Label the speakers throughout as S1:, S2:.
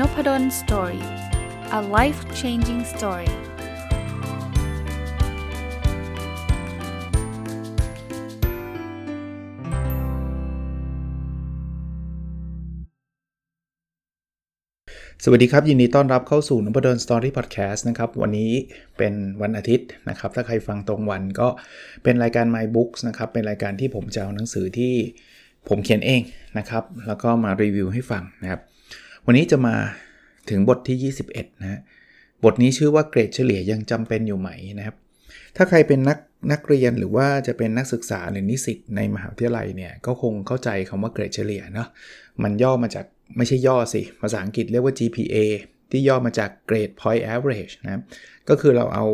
S1: Nopadol Story a life changing story สวัสดีครับ ยินดีต้อนรับเข้าสู่นพดล Story Podcast นะครับ วันนี้เป็นวันอาทิตย์นะครับ ถ้าใครฟังตรงวันก็เป็นรายการ My Books นะครับ เป็นรายการที่ผมจะเอาหนังสือที่ผมเขียนเองนะครับ แล้วก็มารีวิวให้ฟังนะครับ วันนี้จะมาถึงบทที่ 21 นะบทนี้ชื่อว่าเกรดเฉลี่ยยังจำเป็นอยู่ไหมนะครับ ถ้าใครเป็นนักนักเรียนหรือว่าจะเป็นนักศึกษาหรือนิสิตในมหาวิทยาลัยเนี่ยก็คงเข้าใจคำว่าเกรดเฉลี่ยเนาะมันย่อมาจากไม่ใช่ย่อสิ ภาษาอังกฤษเรียกว่า GPA ที่ย่อมาจาก Grade Point Average นะก็คือเราเอา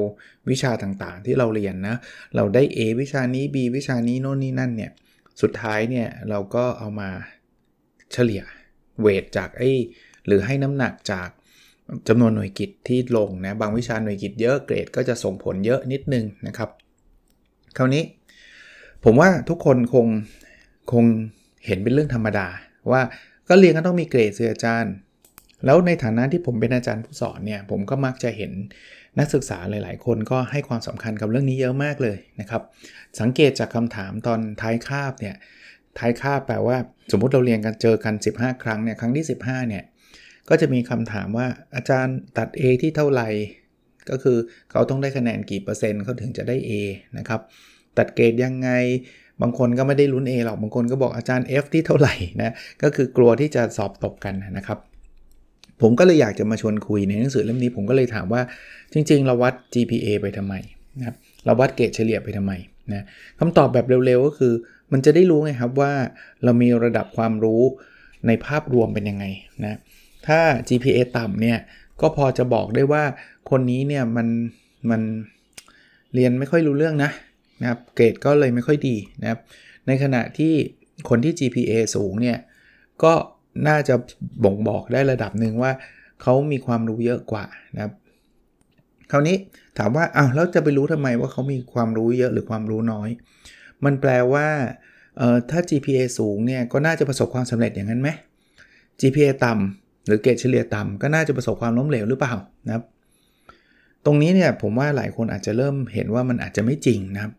S1: วิชาต่างๆ ที่เราเรียนนะ เราได้ A วิชานี้ B วิชานี้โน่นนี่นั่นเนี่ย สุดท้ายเนี่ยเราก็เอามาเฉลี่ยเวทจากไอ้ หรือให้น้ำหนักจากจำนวนหน่วยกิจที่ลงนะบางวิชาหน่วยกิจเยอะเกรดก็จะส่งผลเยอะนิดนึงนะครับ คราวนี้ผมว่าทุกคนคงคงเห็นเป็นเรื่องธรรมดา ว่าก็เรียนก็ต้องมีเกรดเสียอาจารย์ แล้วในฐานะที่ผมเป็นอาจารย์ผู้สอนเนี่ยผมก็มักจะเห็นนักศึกษาหลาย ๆ คนก็ให้ความสำคัญกับเรื่องนี้เยอะมากเลยนะครับ สังเกตจากคำถามตอนท้ายคาบเนี่ยท้ายคาบแปลว่า สมมุติเราเรียนกันเจอกัน 15 ครั้งเนี่ยครั้งที่ 15เนี่ย ก็จะมีคำถามว่าอาจารย์ตัด A ที่เท่าไหร่ ก็คือเขาต้องได้คะแนนกี่เปอร์เซ็นต์เขาถึงจะได้ A นะครับ ตัดเกรดยังไง บางคนก็ไม่ได้ลุ้น A หรอก บางคนก็บอกอาจารย์ F ที่เท่าไหร่นะ ก็คือกลัวที่จะสอบตกกันนะครับ ผมก็เลยอยากจะมาชวนคุยในหนังสือเล่มนี้ ผมก็เลยถามว่าจริง ๆ เราวัด GPA ไปทำไมนะครับ เราวัดเกรดเฉลี่ยไปทำไมนะคำตอบแบบเร็วๆ ก็คือ มันจะได้รู้ไงครับว่าเรามีระดับความรู้ในภาพรวมเป็นยังไงนะ ถ้า GPA ต่ำเนี่ยก็พอจะบอกได้ว่าคนนี้เนี่ยมันมันเรียนไม่ค่อยรู้เรื่องนะนะครับเกรดก็เลยไม่ค่อยดีนะครับในขณะที่คนที่ GPA สูงเนี่ยก็น่าจะบ่งบอกได้ระดับหนึ่งว่าเขามีความรู้เยอะกว่านะครับคราวนี้ถามว่าอ้าวแล้วจะไปรู้ทำไมว่าเขามีความรู้เยอะหรือความรู้น้อย มันแปลว่าเอ่อถ้า GPA สูงเนี่ยก็น่าจะประสบความสำเร็จอย่างนั้นไหม GPA ต่ำ หรือเกรดเฉลี่ยต่ำก็น่าจะประสบความล้มเหลวหรือเปล่านะครับตรงนี้เนี่ยผมว่าหลายคนอาจจะเริ่มเห็นว่ามันอาจจะไม่จริงนะครับ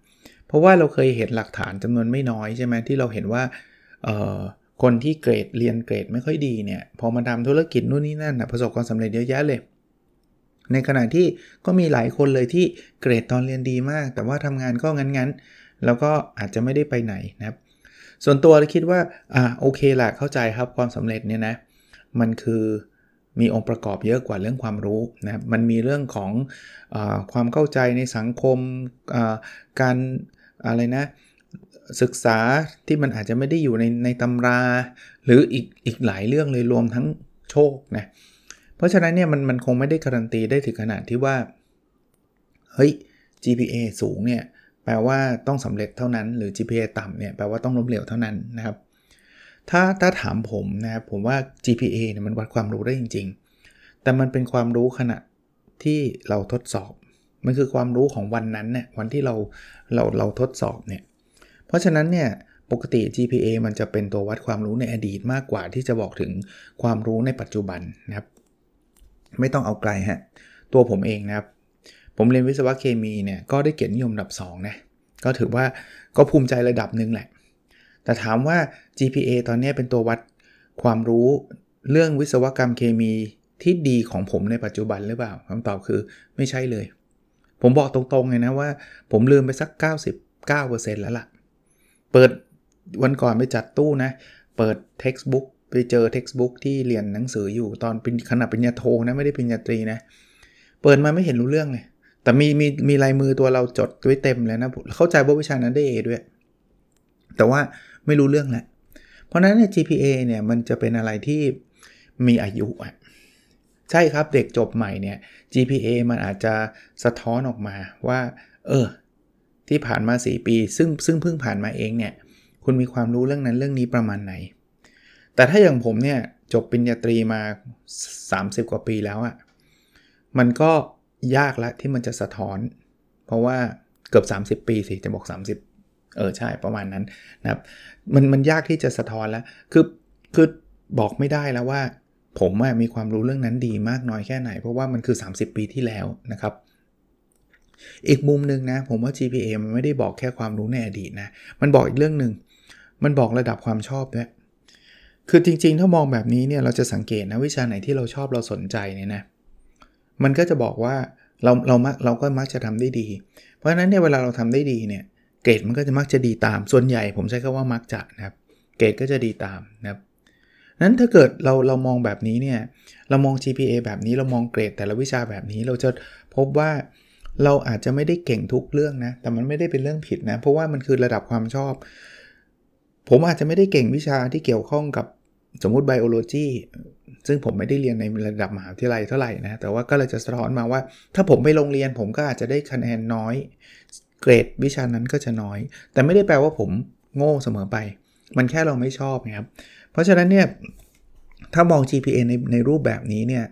S1: เพราะว่าเราเคยเห็นหลักฐานจำนวนไม่น้อยใช่ไหมที่เราเห็นว่าคนที่เกรดเรียนเกรดไม่ค่อยดีเนี่ยพอมาทำธุรกิจนู่นนี่นั่นนะประสบความสำเร็จเยอะแยะเลย ในขณะที่ก็มีหลายคนเลยที่เกรดตอนเรียนดีมาก แต่ว่าทำงานก็งั้นๆ แล้วก็อาจจะไม่ได้ไปไหนนะครับ ส่วนตัวคิดว่าอ่าโอเคแหละเข้าใจครับความสำเร็จเนี่ยนะ มันคือมีองค์ประกอบเยอะกว่าเรื่องความรู้นะมันมีเรื่องของอความเข้าใจในสังคมการอะไรนะศึกษาที่มันอาจจะไม่ได้อยู่ในในตำรา หรืออีกอีกหลายเรื่องเลยรวมทั้งโชคนะเพราะฉะนั้นเนี่ยมันมันคงไม่ได้การันตีได้ถึงขนาดที่ว่าเฮ้ย GPA สูงเนี่ยแปลว่าต้องสำเร็จเท่านั้น หรือ GPA ต่ำเนี่ยแปลว่าต้องล้มเหลวเท่านั้นนะครับ ถ้าถ้าถามผมนะครับผมว่า GPA เนี่ยมันวัดความรู้ได้จริง ๆ แต่มันเป็นความรู้ขณะที่เราทดสอบ มันคือความรู้ของวันนั้นเนี่ยวันที่เราเราเราทดสอบเนี่ย เพราะฉะนั้นเนี่ยปกติ GPA มันจะเป็นตัววัดความรู้ในอดีตมากกว่าที่จะบอกถึงความรู้ในปัจจุบันนะครับ ไม่ต้องเอาไกลฮะ ตัวผมเองนะครับ ผมเรียนวิศวะเคมีเนี่ยก็ได้เกียรตินิยมระดับ2นะ ก็ถือว่าก็ภูมิใจระดับหนึ่งแหละ แต่ถามว่า GPA ตอนนี้เป็นตัววัดความรู้เรื่องวิศวกรรมเคมีที่ดีของผมในปัจจุบันหรือเปล่าคำตอบคือไม่ใช่เลย ผมบอกตรงๆเลยนะว่า ผมลืมไปสัก 99%แล้วล่ะ เปิดวันก่อนไปจัดตู้นะ เปิด textbook ไปเจอ textbook ที่เรียนหนังสืออยู่ตอนเป็นขนาดปริญญาโทนะไม่ได้ปริญญาตรีนะ เปิดมาไม่เห็นรู้เรื่องเลย แต่มีมีมีลายมือตัวเราจดไว้เต็มเลยนะ เข้าใจว่าวิชานั้นได้เอด้วย แต่ว่าไม่รู้เรื่องแหละ เพราะนั้นเนี่ย GPA เนี่ยมันจะเป็นอะไรที่มีอายุอะใช่ครับเด็กจบใหม่เนี่ย GPA มันอาจจะสะท้อนออกมาว่า เออ ที่ผ่านมา 4 ปี ซึ่งซึ่งเพิ่งผ่านมาเองเนี่ย คุณมีความรู้เรื่องนั้นเรื่องนี้ประมาณไหน แต่ถ้าอย่างผมเนี่ยจบปริญญาตรีมา 30 กว่าปีแล้วอะ่ะมันก็ยากละที่มันจะสะท้อน เพราะว่าเกือบ 30 ปีสิ จะบอก 30 เออใช่ประมาณนั้นนะครับมันมันยากที่จะสะท้อนแล้วคือคือบอกไม่ได้แล้วว่า ผมมีความรู้เรื่องนั้นดีมากน้อยแค่ไหน เพราะว่ามันคือ 30 ปีที่แล้วนะครับอีกมุมหนึ่งนะผมว่า GPA มันไม่ได้บอกแค่ความรู้ในอดีตนะ มันบอกอีกเรื่องหนึ่ง มันบอกระดับความชอบด้วย คือจริงๆ ถ้ามองแบบนี้เนี่ยเราจะสังเกตนะวิชาไหนที่เราชอบเราสนใจเนี่ยนะ มันก็จะบอกว่าเราเรามักเราก็มักจะทำได้ดี เพราะฉะนั้นเนี่ยเวลาเราทำได้ดีเนี่ย เกรดมันก็จะมักจะดีตาม ส่วนใหญ่ผมใช้คำว่ามักจะนะครับ เกรดก็จะดีตามนะครับนั้นถ้าเกิดเราเรามองแบบนี้เนี่ย เรามอง GPA แบบนี้เรามองเกรด แต่ละวิชาแบบนี้เราจะพบว่าเราอาจจะไม่ได้เก่งทุกเรื่องนะ แต่มันไม่ได้เป็นเรื่องผิดนะ เพราะว่ามันคือระดับความชอบ ผมอาจจะไม่ได้เก่งวิชาที่เกี่ยวข้องกับสมมุติไบโอโลจีซึ่งผมไม่ได้เรียนในระดับมหาวิทยาลัยเท่าไหร่นะ แต่ว่าก็เลยจะสะท้อนมาว่า ถ้าผมไปโรงเรียนผมก็อาจจะได้คะแนนน้อย เกรดวิชานั้นก็จะน้อย แต่ไม่ได้แปลว่าผมโง่เสมอไป มันแค่เราไม่ชอบนะครับ เพราะฉะนั้นเนี่ยถ้ามอง GPA ในในรูปแบบนี้เนี่ย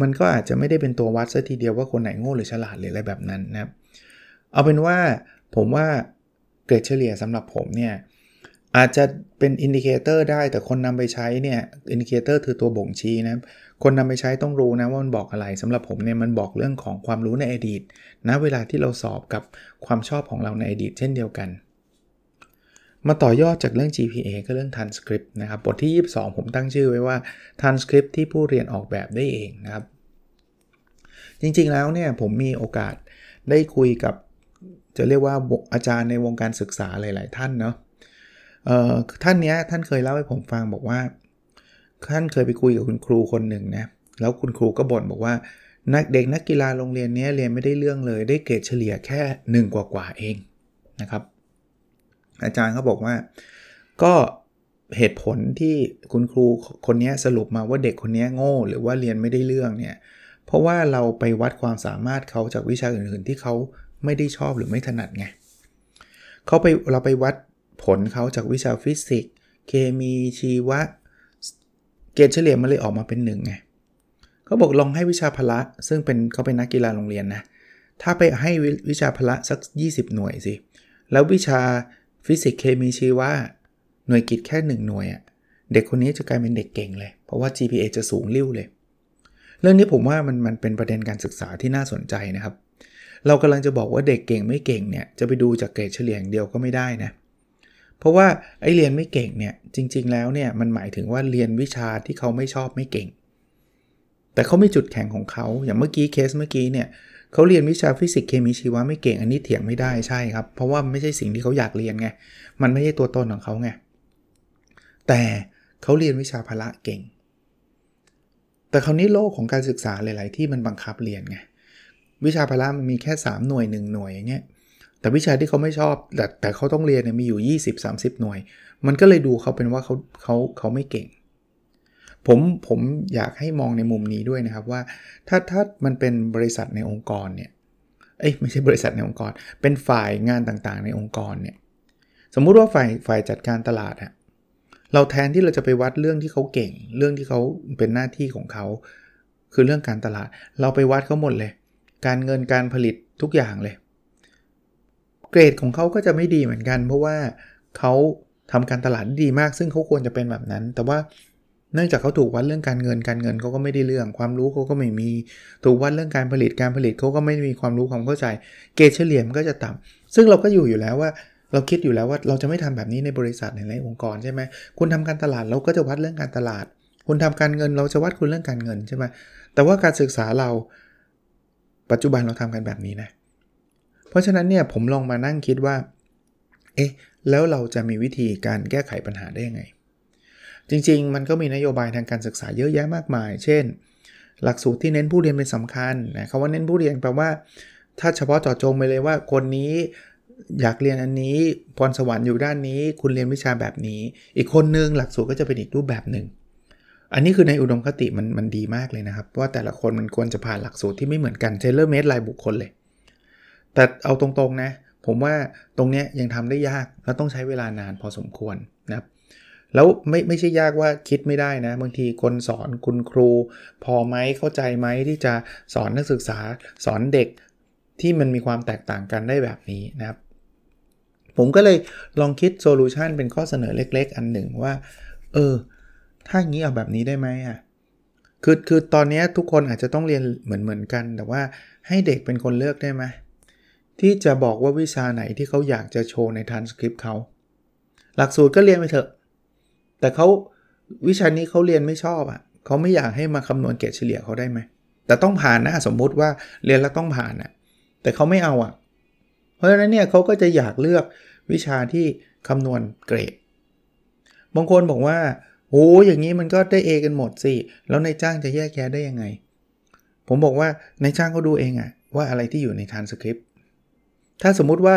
S1: มันก็อาจจะไม่ได้เป็นตัววัดซะทีเดียวว่าคนไหนโง่หรือฉลาดหรืออะไรแบบนั้นนะครับเอาเป็นว่าผมว่าเกรดเฉลี่ยสำหรับผมเนี่ย อาจจะเป็น indicator ได้แต่คนนำไปใช้เนี่ย indicator คือตัวบ่งชี้นะคนนำไปใช้ต้องรู้นะว่ามันบอกอะไรสำหรับผมเนี่ยมันบอกเรื่องของความรู้ในอดีตนะเวลาที่เราสอบกับความชอบของเราในอดีต เช่นเดียวกัน มาต่อยอดจากเรื่อง GPA ก็เรื่อง transcript นะครับบทที่ 22 ผมตั้งชื่อไว้ว่า transcript ที่ผู้เรียนออกแบบได้เองนะครับ จริงๆแล้วเนี่ยผมมีโอกาสได้คุยกับ จะเรียกว่าอาจารย์ในวงการศึกษาหลาย ๆ ท่านเนาะ ท่านเนี้ยท่านเคยเล่าให้ผมฟังบอกว่า ท่านเคยไปคุยกับคุณครูคนหนึ่งนะแล้วคุณครูก็บ่นบอกว่านักเด็กนักกีฬาโรงเรียนนี้เรียนไม่ได้เรื่องเลย ได้เกรดเฉลี่ยแค่ 1 กว่าๆเองนะครับ อาจารย์เขาบอกว่า ก็เหตุผลที่คุณครูคนนี้สรุปมาว่าเด็กคนนี้โง่ หรือว่าเรียนไม่ได้เรื่องเนี่ย เพราะว่าเราไปวัดความสามารถเขาจากวิชาอื่นๆ ที่เขาไม่ได้ชอบหรือไม่ถนัดไงเขาไปเราไปวัด ผลเขาจากวิชาฟิสิกส์ เคมีชีวะ เกรดเฉลี่ยมันเลยออกมาเป็นหนึ่งไงเขาบอกลองให้วิชาพละ ซึ่งเป็นเขาเป็นนักกีฬาโรงเรียนนะ ถ้าไปให้วิชาพละสัก 20 หน่วยสิ แล้ววิชาฟิสิกส์เคมีชีวะหน่วยกิตแค่ 1 หน่วยอะเด็กคนนี้จะกลายเป็นเด็กเก่งเลย เพราะว่า GPA จะสูงลิ่วเลย เรื่องนี้ผมว่ามันมันเป็นประเด็นการศึกษาที่น่าสนใจนะครับ เรากำลังจะบอกว่าเด็กเก่งไม่เก่งเนี่ยจะไปดูจากเกรดเฉลี่ยอย่างเดียวก็ไม่ได้นะเพราะว่าไอ้เรียนไม่เก่งเนี่ยจริง ๆ แล้วเนี่ยมันหมายถึงว่าเรียนวิชาที่เขาไม่ชอบไม่เก่ง แต่เขามีจุดแข็งของเขาอย่างเมื่อกี้เคสเมื่อกี้เนี่ยเขาเรียนวิชาฟิสิกส์เคมีชีวะไม่เก่งอันนี้เถียงไม่ได้ใช่ครับเพราะว่าไม่ใช่สิ่งที่เขาอยากเรียนไงมันไม่ใช่ตัวตนของเขาไงแต่เขาเรียนวิชาพละเก่ง แต่คราวนี้โลกของการศึกษาหลาย ๆ ที่มันบังคับเรียนไงวิชาพละมันมีแค่ 3 หน่วย 1 หน่วยอย่างเงี้ย แต่วิชาที่เขาไม่ชอบแต่แต่เขาต้องเรียนเนี่ยมีอยู่ 20-30 หน่วย มันก็เลยดูเขาเป็นว่าเขาเขาเขาไม่เก่ง ผมผมอยากให้มองในมุมนี้ด้วยนะครับว่า ถ้าถ้ามันเป็นบริษัทในองค์กรเนี่ยเอ้ยไม่ใช่บริษัทในองค์กร เป็นฝ่ายงานต่างๆ ในองค์กรเนี่ยสมมุติว่าฝ่ายฝ่ายจัดการตลาดอะเราแทนที่เราจะไปวัดเรื่องที่เขาเก่ง เรื่องที่เขาเป็นหน้าที่ของเขา คือเรื่องการตลาด เราไปวัดเขาหมดเลย การเงินการผลิตทุกอย่างเลย เกรดของเขาก็จะไม่ดีเหมือนกัน เพราะว่าเขาทำการตลาดดีมาก ซึ่งเขาควรจะเป็นแบบนั้น แต่ว่าเนื่องจากเขาถูกวัดเรื่องการเงินการเงินเขาก็ไม่ได้เรื่องความรู้เขาก็ไม่มีถูกวัดเรื่องการผลิตการผลิตเขาก็ไม่มีความรู้ความเข้าใจ เกรดเฉลี่ยมันก็จะต่ำซึ่งเราก็อยู่อยู่แล้วว่า เราคิดอยู่แล้วว่าเราจะไม่ทำแบบนี้ในบริษัทในองค์กรใช่ไหมคุณทำการตลาดเราก็จะวัดเรื่องการตลาด คุณทำการเงินเราจะวัดคุณเรื่องการเงินใช่ไหมแต่ว่าการศึกษาเราปัจจุบันเราทำกันแบบนี้นะ ราะฉะนั้นเนี่ยผมลองมานั่งคิดว่า เอ๊ะ แล้วเราจะมีวิธีการแก้ไขปัญหาได้ยังไง จริงๆ มันก็มีนโยบายทางการศึกษาเยอะแยะมากมาย เช่น หลักสูตรที่เน้นผู้เรียนเป็นสำคัญนะคำว่าเน้นผู้เรียนแปลว่า ถ้าเฉพาะเจาะจงไปเลยว่าคนนี้อยากเรียนอันนี้พรสวรรค์อยู่ด้านนี้ คุณเรียนวิชาแบบนี้ อีกคนนึงหลักสูตรก็จะเป็นอีกรูปแบบหนึ่ง อันนี้คือในอุดมคติมันมันดีมากเลยนะครับ ว่าแต่ละคนมันควรจะผ่านหลักสูตรที่ไม่เหมือนกัน tailor-made รายบุคคลเลย แต่เอาตรงๆนะ ผมว่าตรงนี้ยังทำได้ยากและต้องใช้เวลานานพอสมควรนะครับแล้วไม่ไม่ใช่ยากว่าคิดไม่ได้นะ บางทีคนสอนคุณครู พอไหมเข้าใจไหมที่จะสอนนักศึกษาสอนเด็กที่มันมีความแตกต่างกันได้แบบนี้นะครับ ผมก็เลยลองคิดโซลูชันเป็นข้อเสนอเล็ก ๆ อันหนึ่งว่า เออ ถ้าอย่างนี้เอาแบบนี้ได้ไหมอะคือคือตอนนี้ทุกคนอาจจะต้องเรียนเหมือนเหมือนกัน แต่ว่าให้เด็กเป็นคนเลือกได้ไหม ที่จะบอกว่าวิชาไหนที่เขาอยากจะโชว์ในทานสคริปต์เขา หลักสูตรก็เรียนไปเถอะ แต่เขาวิชานี้เขาเรียนไม่ชอบอะ่ะเขาไม่อยากให้มาคำนวณเกรดเฉลี่ยเขาได้ไหม แต่ต้องผ่านนะสมมุติว่าเรียนแล้วต้องผ่านอะ่ะ แต่เขาไม่เอาอะ่ะ เพราะฉะนั้นเนี่ยเขาก็จะอยากเลือกวิชาที่คำนวณเกรด บางคนบอกว่าโอ้อย่างนี้มันก็ได้ A กันหมดสิ แล้วนายจ้างจะแยกแยะได้ยังไง ผมบอกว่านายจ้างเขาดูเองอะว่าอะไรที่อยู่ในทานสคริปต์ ถ้าสมมุติว่า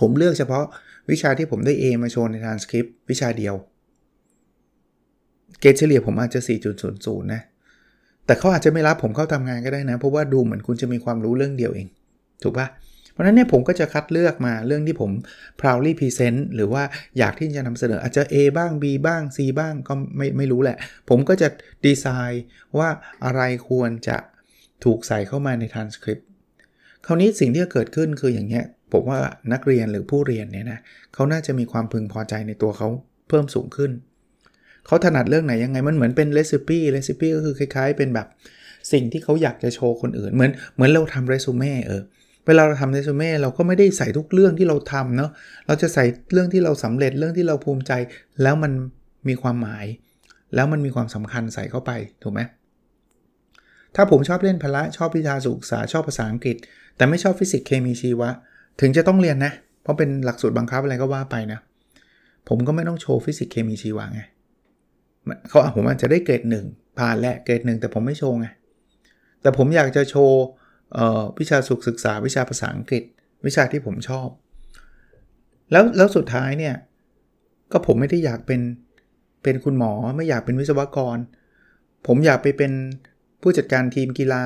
S1: ผมเลือกเฉพาะวิชาที่ผมได้ A มาโชว์ในทานสคริปต์วิชาเดียว เกรดเฉลี่ยผมอาจจะ 4.00 นะ แต่เขาอาจจะไม่รับผมเข้าทำงานก็ได้นะ เพราะว่าดูเหมือนคุณจะมีความรู้เรื่องเดียวเอง ถูกปะเพราะนั้นเนี่ยผมก็จะคัดเลือกมาเรื่องที่ผม proudly present หรือว่าอยากที่จะนำเสนออาจจะ A บ้าง B บ้าง C บ้างก็ไม่ไม่รู้แหละ ผมก็จะดีไซน์ว่าอะไรควรจะถูกใส่เข้ามาใน transcript คราวนี้สิ่งที่เกิดขึ้นคืออย่างเงี้ยผมว่านักเรียนหรือผู้เรียนเนี่ยนะเขาน่าจะมีความพึงพอใจในตัวเขาเพิ่มสูงขึ้น เขาถนัดเรื่องไหนยังไงมันเหมือนเป็น recipe recipe ก็คือคล้ายๆ เป็นแบบสิ่งที่เขาอยากจะโชว์คนอื่น เหมือนเหมือนเราทำเรซูเม่เออเวลาเราทำเรซูเม่เราก็ไม่ได้ใส่ทุกเรื่องที่เราทำเนาะเราจะใส่เรื่องที่เราสำเร็จเรื่องที่เราภูมิใจ แล้วมันมีความหมาย แล้วมันมีความสำคัญใส่เข้าไปถูกไหมถ้าผมชอบเล่นพละชอบวิชาศึกษาชอบภาษาอังกฤษ แต่ไม่ชอบฟิสิกส์เคมีชีวะ ถึงจะต้องเรียนนะ เพราะเป็นหลักสูตรบังคับอะไรก็ว่าไปนะ ผมก็ไม่ต้องโชว์ฟิสิกส์เคมีชีวะไงเขาผมอาจจะได้เกรดหนึ่งผ่านแหละเกรดหนึ่งแต่ผมไม่โชว์ไง แต่ผมอยากจะโชว์วิชาสุขศึกษาวิชาภาษาอังกฤษ วิชาที่ผมชอบ แล้วแล้วสุดท้ายเนี่ยก็ผมไม่ได้อยากเป็นเป็นคุณหมอไม่อยากเป็นวิศวกร ผมอยากไปเป็นผู้จัดการทีมกีฬา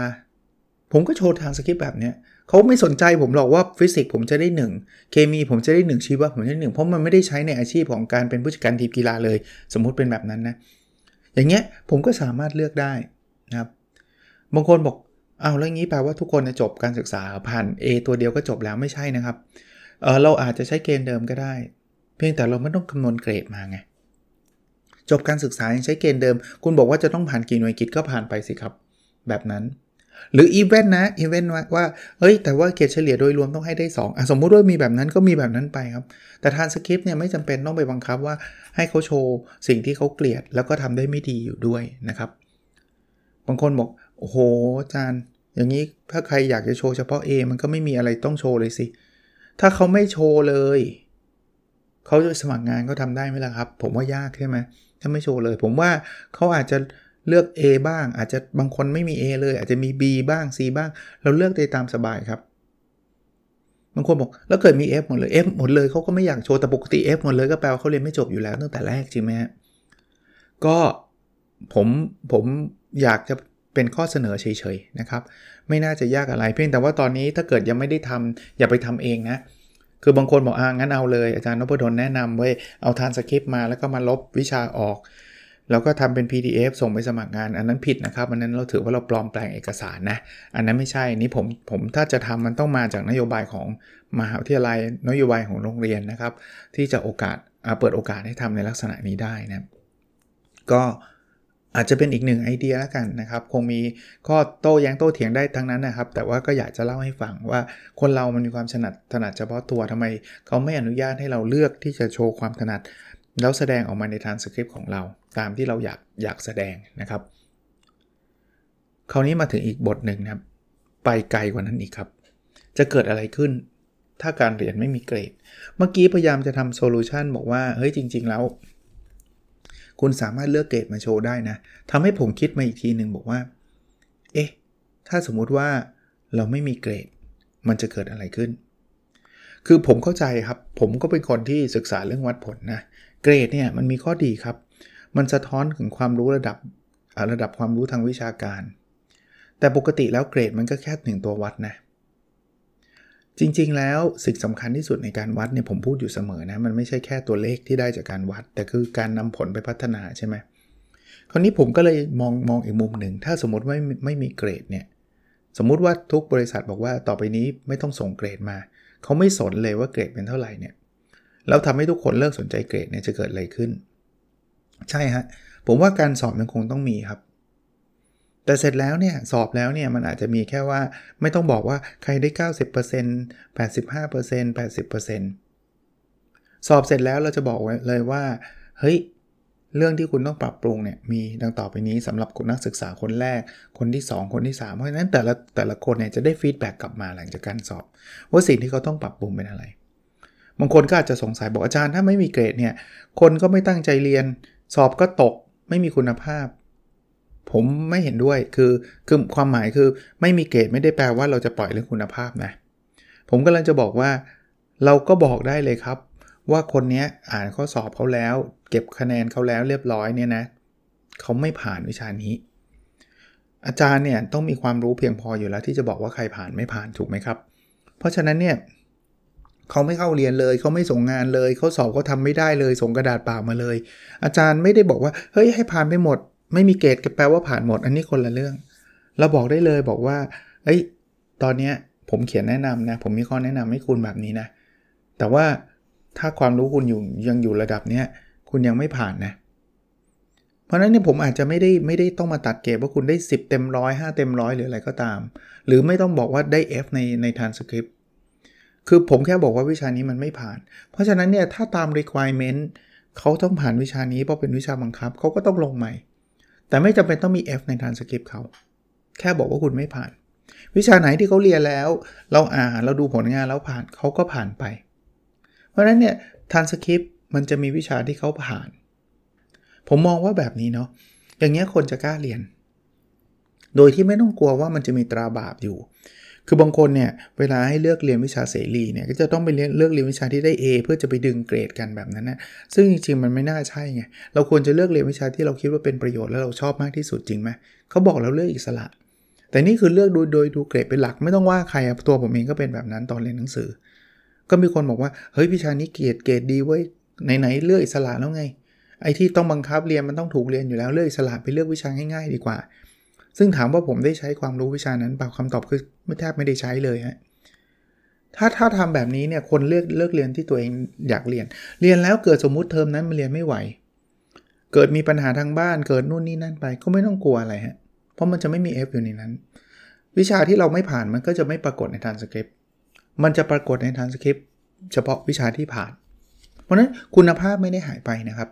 S1: ผมก็โชว์ทางสคริปต์แบบเนี้ยเขาไม่สนใจผมหรอกว่าฟิสิกส์ผมจะได้ 1 เคมีผมจะได้ 1 ชีวะผมจะได้หนึ่งเพราะมันไม่ได้ใช้ในอาชีพของการเป็นผู้จัดการทีมกีฬาเลย สมมุติเป็นแบบนั้นนะ อย่างเงี้ยผมก็สามารถเลือกได้นะครับ บางคนบอกเอาแล้วงี้แปลว่าทุกคนจะจบการศึกษาผ่าน A ตัวเดียวก็จบแล้วไม่ใช่นะครับเออเราอาจจะใช้เกณฑ์เดิมก็ได้ เพียงแต่เราไม่ต้องคำนวณเกรดมาไงจบการศึกษายังใช้เกณฑ์เดิม คุณบอกว่าจะต้องผ่านกี่หน่วยกิจก็ผ่านไปสิครับ แบบนั้น หรืออีเวนต์นะอีเวนต์ว่าเอ้ยแต่ว่าเกรดเฉลี่ยโดยรวมต้องให้ได้ 2อะสมมุติว่ามีแบบนั้นก็มีแบบนั้นไปครับ แต่ทานสคริปต์เนี่ยไม่จำเป็นต้องไปบังคับว่าให้เขาโชว์สิ่งที่เขาเกลียด แล้วก็ทำได้ไม่ดีอยู่ด้วยนะครับ บางคนบอกโอ้โหอาจารย์ อย่างนี้ถ้าใครอยากจะโชว์เฉพาะ A มันก็ไม่มีอะไรต้องโชว์เลยสิ ถ้าเขาไม่โชว์เลยเขาจะสมัครงานเขาทาได้ไหมล่ะครับ ผมว่ายากใช่ไหมถ้าไม่โชว์เลย ผมว่าเขาอาจจะ เลือก A บ้าง อาจจะบางคนไม่มี A เลย อาจจะมี B บ้าง C บ้าง เราเลือกได้ตามสบายครับ บางคนบอกแล้วเกิดมี F หมดเลย F หมดเลยเขาก็ไม่อยากโชว์แต่ปกติ F หมดเลยก็แปลว่าเขาเรียนไม่จบอยู่แล้วตั้งแต่แรกจริงไหมก็ผมผมอยากจะเป็นข้อเสนอเฉยๆนะครับ ไม่น่าจะยากอะไร เพียงแต่ว่าตอนนี้ถ้าเกิดยังไม่ได้ทำอย่าไปทำเองนะคือบางคนบอกอ่างั้นเอาเลยอาจารย์นพดลแนะนำไว้เอาทานสคริปต์มาแล้วก็มาลบวิชาออก แล้วก็ทำเป็น PDF ส่งไปสมัครงาน อันนั้นผิดนะครับ อันนั้นเราถือว่าเราปลอมแปลงเอกสารนะ อันนั้นไม่ใช่นี่ผมผมถ้าจะทำมันต้องมาจากนโยบายของมหาวิทยาลัยนโยบายของโรงเรียนนะครับ ที่จะโอกาสเปิดโอกาสให้ทำในลักษณะนี้ได้นะก็อาจจะเป็นอีกหนึ่งไอเดียแล้วกันนะครับ คงมีข้อโต้แย้งโต้เถียงได้ทั้งนั้นนะครับ แต่ว่าก็อยากจะเล่าให้ฟังว่าคนเรามันมีความถนัดถนัดเฉพาะตัวทำไม เขาไม่อนุญาตให้เราเลือกที่จะโชว์ความถนัด แล้วแสดงออกมาในทานสคริปต์ของเรา ตามที่เราอยากอยากแสดงนะครับ คราวนี้มาถึงอีกบทหนึ่งนะครับ ไปไกลกว่านั้นอีกครับ จะเกิดอะไรขึ้น ถ้าการเรียนไม่มีเกรด เมื่อกี้พยายามจะทำ solution บอกว่า เฮ้ยจริง ๆ แล้ว คุณสามารถเลือกเกรดมาโชว์ได้นะทำให้ผมคิดมาอีกทีหนึ่งบอกว่า เอ๊ะ ถ้าสมมุติว่าเราไม่มีเกรด มันจะเกิดอะไรขึ้น คือผมเข้าใจครับ ผมก็เป็นคนที่ศึกษาเรื่องวัดผลนะ เกรดเนี่ยมันมีข้อดีครับ มันสะท้อนถึงความรู้ระดับระดับความรู้ทางวิชาการ แต่ปกติแล้วเกรดมันก็แค่หนึ่งตัววัดนะ จริงๆ แล้วสิ่งสำคัญที่สุดในการวัดเนี่ยผมพูดอยู่เสมอนะ มันไม่ใช่แค่ตัวเลขที่ได้จากการวัด แต่คือการนำผลไปพัฒนาใช่ไหมคราวนี้ผมก็เลยมองมองอีกมุมหนึ่ง ถ้าสมมติว่าไม่ไม่มีเกรดเนี่ยสมมุติว่าทุกบริษัทบอกว่าต่อไปนี้ไม่ต้องส่งเกรดมา เขาไม่สนเลยว่าเกรดเป็นเท่าไหร่เนี่ยแล้วทำให้ทุกคนเลิกสนใจเกรดเนี่ยจะเกิดอะไรขึ้น ใช่ฮะ ผมว่าการสอบยังคงต้องมีครับ แต่เสร็จแล้วเนี่ย สอบแล้วเนี่ย มันอาจจะมีแค่ว่า ไม่ต้องบอกว่าใครได้ 90% 85% 80%สอบเสร็จแล้วเราจะบอกเลยว่า เฮ้ยเรื่องที่คุณต้องปรับปรุงเนี่ยมีดังต่อไปนี้สำหรับนักศึกษาคนแรก คนที่ 2 คนที่ 3 เพราะฉะนั้นแต่ละแต่ละคนเนี่ยจะได้ feedback กลับมาหลังจากการสอบ ว่าสิ่งที่เขาต้องปรับปรุงเป็นอะไร บางคนก็อาจจะสงสัยบอกอาจารย์ถ้าไม่มีเกรดเนี่ยคนก็ไม่ตั้งใจเรียน สอบก็ตกไม่มีคุณภาพ ผมไม่เห็นด้วยคือคือความหมายคือไม่มีเกรดไม่ได้แปลว่าเราจะปล่อยเรื่องคุณภาพนะ ผมกำลังจะบอกว่า เราก็บอกได้เลยครับ ว่าคนนี้อ่านข้อสอบเขาแล้ว เก็บคะแนนเขาแล้วเรียบร้อยเนี่ยนะเขาไม่ผ่านวิชานี้ อาจารย์เนี่ยต้องมีความรู้เพียงพออยู่แล้วที่จะบอกว่าใครผ่านไม่ผ่านถูกไหมครับ เพราะฉะนั้นเนี่ย เขาไม่เข้าเรียนเลย เขาไม่ส่งงานเลยเขาสอบเขาทาไม่ได้เลยส่งกระดาษเปล่ามาเลย อาจารย์ไม่ได้บอกว่าเฮ้ยให้ผ่านไปหมด ไม่มีเกรดก็แปลว่าผ่านหมด อันนี้คนละเรื่อง เราบอกได้เลยบอกว่าเอ้ยตอนเนี้ยผมเขียนแนะนำนะ ผมมีข้อแนะนำให้คุณแบบนี้นะ แต่ว่าถ้าความรู้คุณอยู่ยังอยู่ระดับเนี้ยคุณยังไม่ผ่านนะ เพราะนั้นเนี่ยผมอาจจะไม่ได้ไม่ได้ต้องมาตัดเกรดว่าคุณได้ 10 เต็มร้อยห้าเต็มร้อยหรืออะไรก็ตาม หรือไม่ต้องบอกว่าได้ F ในในทานสคริปต์ คือผมแค่บอกว่าวิชานี้มันไม่ผ่าน เพราะฉะนั้นเนี่ยถ้าตาม requirement เขาต้องผ่านวิชานี้เพราะเป็นวิชาบังคับเขาก็ต้องลงใหม่ แต่ไม่จำเป็นต้องมี F ในทานสคริปต์เขา แค่บอกว่าคุณไม่ผ่าน วิชาไหนที่เขาเรียนแล้ว เราอ่านเราดูผลงานแล้วผ่านเขาก็ผ่านไป เพราะฉะนั้นเนี่ยทานสคริปต์มันจะมีวิชาที่เขาผ่าน ผมมองว่าแบบนี้เนาะอย่างเงี้ยคนจะกล้าเรียน โดยที่ไม่ต้องกลัวว่ามันจะมีตราบาปอยู่ คือบางคนเนี่ยเวลาให้เลือกเรียนวิชาเสรีเนี่ยก็จะต้องไปเลือกเรียนวิชาที่ได้ A เพื่อจะไปดึงเกรดกันแบบนั้นนะซึ่งจริงๆมันไม่น่าใช่ไงเราควรจะเลือกเรียนวิชาที่เราคิดว่าเป็นประโยชน์และเราชอบมากที่สุดจริงไหมเขาบอกเราเลือกอิสระ แต่นี่คือเลือกโดยโดยดูเกรดเป็นหลักไม่ต้องว่าใครตัวผมเองก็เป็นแบบนั้นตอนเรียนหนังสือ ก็มีคนบอกว่าเฮ้ยวิชานี้เกรดเกรดดีเว้ยไหนๆเลือกอิสระแล้วไงไอ้ที่ต้องบังคับเรียนมันต้องถูกเรียนอยู่แล้วเลือกอิสระไปเลือกวิชาง่ายๆดีกว่า ซึ่งถามว่าผมได้ใช้ความรู้วิชานั้นเปล่าคำตอบคือไม่แทบไม่ได้ใช้เลยฮะถ้าถ้าทำแบบนี้เนี่ยคนเลือกเลือกเรียนที่ตัวเองอยากเรียน เรียนแล้วเกิดสมมุติเทอมนั้นมันเรียนไม่ไหว เกิดมีปัญหาทางบ้านเกิดนู่นนี่นั่นไปก็ไม่ต้องกลัวอะไรฮะเพราะมันจะไม่มี F อยู่ในนั้น วิชาที่เราไม่ผ่านมันก็จะไม่ปรากฏในทานสคริปต์มันจะปรากฏในทานสคริปต์เฉพาะวิชาที่ผ่าน เพราะนั้นคุณภาพไม่ได้หายไปนะครับ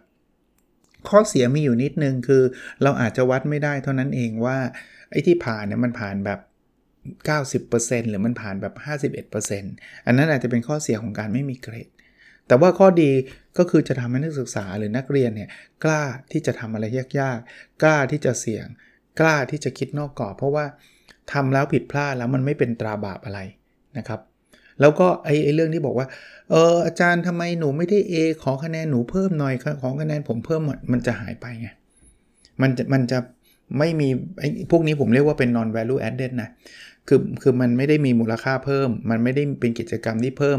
S1: ข้อเสียมีอยู่นิดนึงคือ เราอาจจะวัดไม่ได้เท่านั้นเองว่าไอ้ที่ผ่านเนี่ยมันผ่านแบบ 90%หรือมันผ่านแบบ 51%อันนั้นอาจจะเป็นข้อเสียของการไม่มีเกรด แต่ว่าข้อดีก็คือจะทำให้นักศึกษาหรือนักเรียนเนี่ยกล้าที่จะทำอะไรยากๆ กล้าที่จะเสี่ยง กล้าที่จะคิดนอกกรอบเพราะว่าทำแล้วผิดพลาดแล้วมันไม่เป็นตราบาปอะไรนะครับ แล้วก็ไอ้เรื่องที่บอกว่า เอออาจารย์ทำไมหนูไม่ได้ A ขอคะแนนหนูเพิ่มหน่อยขอคะแนนผมเพิ่มมันจะหายไปไง มันจะมันจะไม่มีไอ้พวกนี้ผมเรียกว่าเป็น non value added นะ คือคือมันไม่ได้มีมูลค่าเพิ่ม มันไม่ได้เป็นกิจกรรมที่เพิ่ม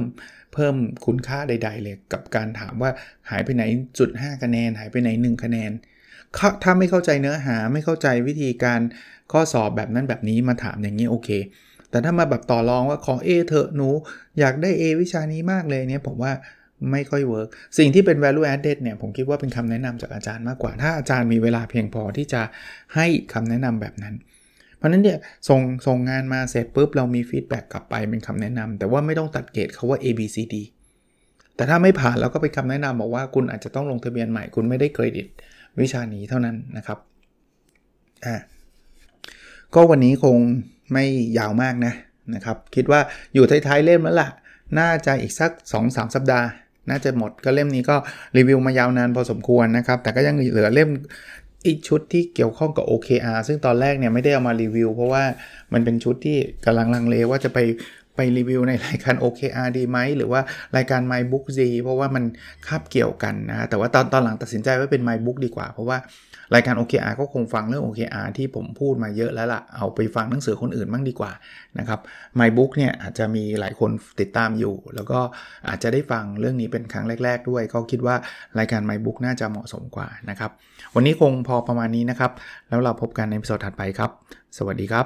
S1: เพิ่มคุณค่าใด ๆ เลย กับการถามว่าหายไปไหนจุด5คะแนน หายไปไหน 1 คะแนน ถ้าไม่เข้าใจเนื้อหาไม่เข้าใจวิธีการข้อสอบแบบนั้นแบบนี้มาถามอย่างนี้โอเค แต่ถ้ามาแบบต่อรองว่าขอ A เถอะหนูอยากได้ A วิชานี้มากเลยเนี่ยผมว่าไม่ค่อยเวิร์กสิ่งที่เป็น value added เนี่ยผมคิดว่าเป็นคำแนะนำจากอาจารย์มากกว่า ถ้าอาจารย์มีเวลาเพียงพอที่จะให้คำแนะนำแบบนั้น เพราะนั้นเนี่ยส่งส่งงานมาเสร็จปุ๊บเรามี feedback กลับไปเป็นคำแนะนำแต่ว่าไม่ต้องตัดเกรดเขาว่า A B C D แต่ถ้าไม่ผ่านเราก็เป็นคำแนะนำบอกว่าคุณอาจจะต้องลงทะเบียนใหม่คุณไม่ได้เครดิตวิชานี้เท่านั้นนะครับอ่าก็วันนี้คง ไม่ยาวมากนะนะครับ คิดว่าอยู่ท้ายๆเล่มแล้วล่ะ น่าจะอีกสัก 2-3 สัปดาห์ น่าจะหมดก็เล่มนี้ก็รีวิวมายาวนานพอสมควรนะครับ แต่ก็ยังเหลือเล่มอีกชุดที่เกี่ยวข้องกับ OKR ซึ่งตอนแรกเนี่ยไม่ได้เอามารีวิว เพราะว่ามันเป็นชุดที่กำลังลังเลว่าจะไปไปรีวิวในรายการ OKR ดีไหม หรือว่ารายการ My Book Z เพราะว่ามันคาบเกี่ยวกันนะ แต่ว่าตอนตอนหลังตัดสินใจว่าเป็น My Book ดีกว่า เพราะว่า รายการ OKR ก็คงฟังเรื่อง OKR ที่ผมพูดมาเยอะแล้วละ่ะ เอาไปฟังหนังสือคนอื่นบ้างดีกว่านะครับ My Book เนี่ยอาจจะมีหลายคนติดตามอยู่ แล้วก็อาจจะได้ฟังเรื่องนี้เป็นครั้งแรก ๆ ด้วย ก็คิดว่ารายการ My Book น่าจะเหมาะสมกว่านะครับ วันนี้คงพอประมาณนี้นะครับ แล้วเราพบกันในสดถัดไปครับ สวัสดีครับ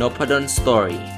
S2: n o p a d o n Story